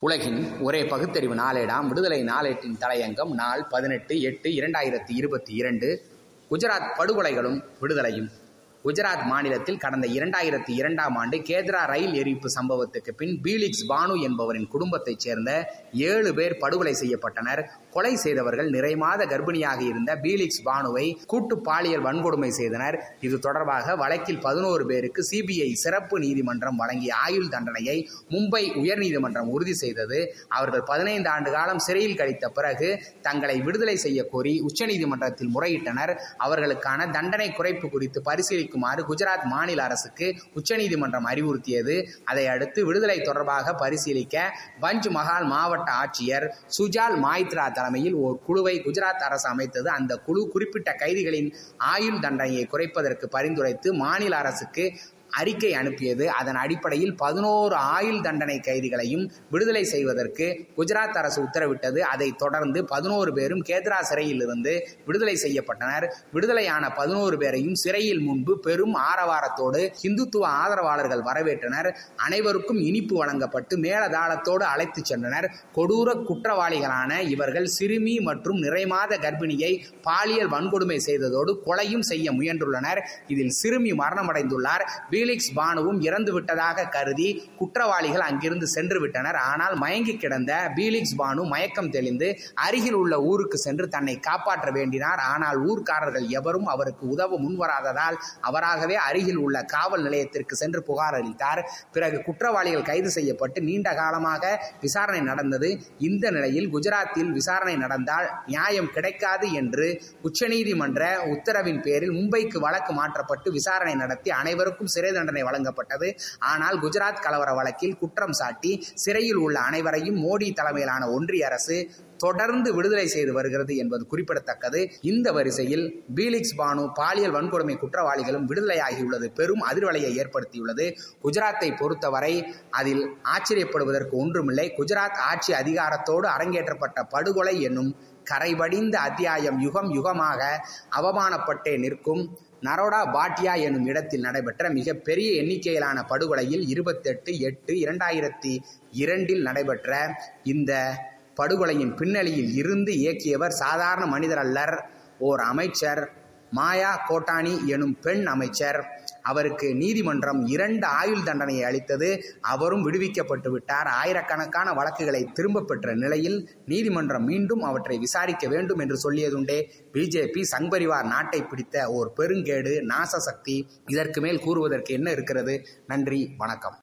உலகின் ஒரே பகுத்தறிவு நாளேடாம். விடுதலை நாளேட்டின் தலையங்கம் நாள் பதினெட்டு எட்டு இரண்டாயிரத்தி இருபத்தி இரண்டு. குஜராத் படுகொலைகளும் விடுதலையும். குஜராத் மாநிலத்தில் கடந்த இரண்டாயிரத்தி இரண்டாம் ஆண்டு கேத்ரா ரயில் எரிப்பு சம்பவத்துக்கு பின் பீலிக்ஸ் பானு என்பவரின் குடும்பத்தைச் சேர்ந்த ஏழு பேர் படுகொலை செய்யப்பட்டனர். கொலை செய்தவர்கள் நிறைமாத கர்ப்பிணியாக இருந்த பீலிக்ஸ் பானுவை கூட்டு பாலியல் வன்கொடுமை செய்தனர். இது தொடர்பாக வழக்கில் பதினோரு பேருக்கு சிபிஐ சிறப்பு நீதிமன்றம் வழங்கிய ஆயுள் தண்டனையை மும்பை உயர்நீதிமன்றம் உறுதி செய்தது. அவர்கள் பதினைந்து ஆண்டு காலம் சிறையில் கழித்த பிறகு தங்களை விடுதலை செய்ய கோரி உச்சநீதிமன்றத்தில் முறையிட்டனர். அவர்களுக்கான தண்டனை குறைப்பு குறித்து பரிசீலி விடுவிக்குமாறு குஜராத் மாநில அரசுக்கு உச்சநீதிமன்றம் அறிவுறுத்தியது. அதை அடுத்து விடுதலை தொடர்பாக பரிசீலிக்க பஞ்ச் மஹால் மாவட்ட ஆட்சியர் சுஜால் மாய்த்ரா தலைமையில் ஓர் குழுவை குஜராத் அரசு அமைத்தது. அந்த குழு குறிப்பிட்ட கைதிகளின் ஆயுள் தண்டனையை குறைப்பதற்கு பரிந்துரைத்து மாநில அரசுக்கு அறிக்கை அனுப்பியது. அதன் அடிப்படையில் பதினோரு ஆயுள் தண்டனை கைதிகளையும் விடுதலை செய்வதற்கு குஜராத் அரசு உத்தரவிட்டது. அதை தொடர்ந்து பதினோரு பேரும் கேத்ரா சிறையில் இருந்து விடுதலை செய்யப்பட்டனர். விடுதலையான பதினோரு பேரையும் சிறையில் முன்பு பெரும் ஆரவாரத்தோடு இந்துத்துவ ஆதரவாளர்கள் வரவேற்றனர். அனைவருக்கும் இனிப்பு வழங்கப்பட்டு மேலதாளத்தோடு அழைத்துச் சென்றனர். கொடூர குற்றவாளிகளான இவர்கள் சிறுமி மற்றும் நிறைமாத கர்ப்பிணியை பாலியல் வன்கொடுமை செய்ததோடு கொலையும் செய்ய முயன்றுள்ளனர். இதில் சிறுமி மரணமடைந்துள்ளார். பீலிக்ஸ் பானுவும் இறந்து விட்டதாக கருதி குற்றவாளிகள் அங்கிருந்து சென்று விட்டனர். ஆனால் மயங்கி கிடந்த பீலிக்ஸ் பானு மயக்கம் தெளிந்து அருகில் உள்ள ஊருக்கு சென்று தன்னை காப்பாற்ற வேண்டினார். ஆனால் ஊர்க்காரர்கள் எவரும் அவருக்கு உதவ முன்வராததால் அவராகவே அருகில் உள்ள காவல் நிலையத்திற்கு சென்று புகார் அளித்தார். பிறகு குற்றவாளிகள் கைது செய்யப்பட்டு நீண்ட காலமாக விசாரணை நடந்தது. இந்த நிலையில் குஜராத்தில் விசாரணை நடந்தால் நியாயம் கிடைக்காது என்று உச்சநீதிமன்ற உத்தரவின் பேரில் மும்பைக்கு வழக்கு மாற்றப்பட்டு விசாரணை நடத்தி அனைவருக்கும் சிறை தண்டனை வழங்கப்பட்டது. ஆனால் குஜராத் கலவர வழக்கில் குற்றம் சாட்டி சிறையில் உள்ள அனைவரையும் மோடி தலைமையிலான ஒன்றிய அரசு தொடர்ந்து விடுதலை செய்து வருகிறது என்பது குறிப்பிடத்தக்கது. இந்த வரிசையில் பீலிக்ஸ் பானு பாலியல் வன்கொடுமை குற்றவாளிகளும் விடுதலையாகியுள்ளது. பெரும் அதிர்வலையை ஏற்படுத்தியுள்ளது. குஜராத்தை பொறுத்தவரை அதில் ஆச்சரியப்படுவதற்கு ஒன்றுமில்லை. குஜராத் ஆட்சி அதிகாரத்தோடு அரங்கேற்றப்பட்ட படுகொலை என்னும் கரைபடிந்த அத்தியாயம் யுகம் யுகமாக அவமானப்பட்டே நிற்கும். நரோடா பாட்டியா எனும் இடத்தில் நடைபெற்ற மிக பெரிய எண்ணிக்கையிலான படுகொலையில் இருபத்தெட்டு எட்டு இரண்டாயிரத்தி இரண்டில் நடைபெற்ற இந்த படுகொலையின் பின்னணியில் இருந்து இயக்கியவர் சாதாரண மனிதர் அல்லர் ஓர் அமைச்சர். மாயா கோட்டானி எனும் பெண் அமைச்சர். அவருக்கு நீதிமன்றம் இரண்டு ஆயுள் தண்டனையை அளித்தது. அவரும் விடுவிக்கப்பட்டு விட்டார். ஆயிரக்கணக்கான வழக்குகளை திரும்ப பெற்ற நிலையில் நீதிமன்றம் மீண்டும் அவற்றை விசாரிக்க வேண்டும் என்று சொல்லியதுண்டே. பிஜேபி சங்பரிவார் நாட்டை பிடித்த ஓர் பெருங்கேடு நாச சக்தி இதற்கு மேல் கூறுவதற்கு என்ன இருக்கிறது? நன்றி வணக்கம்.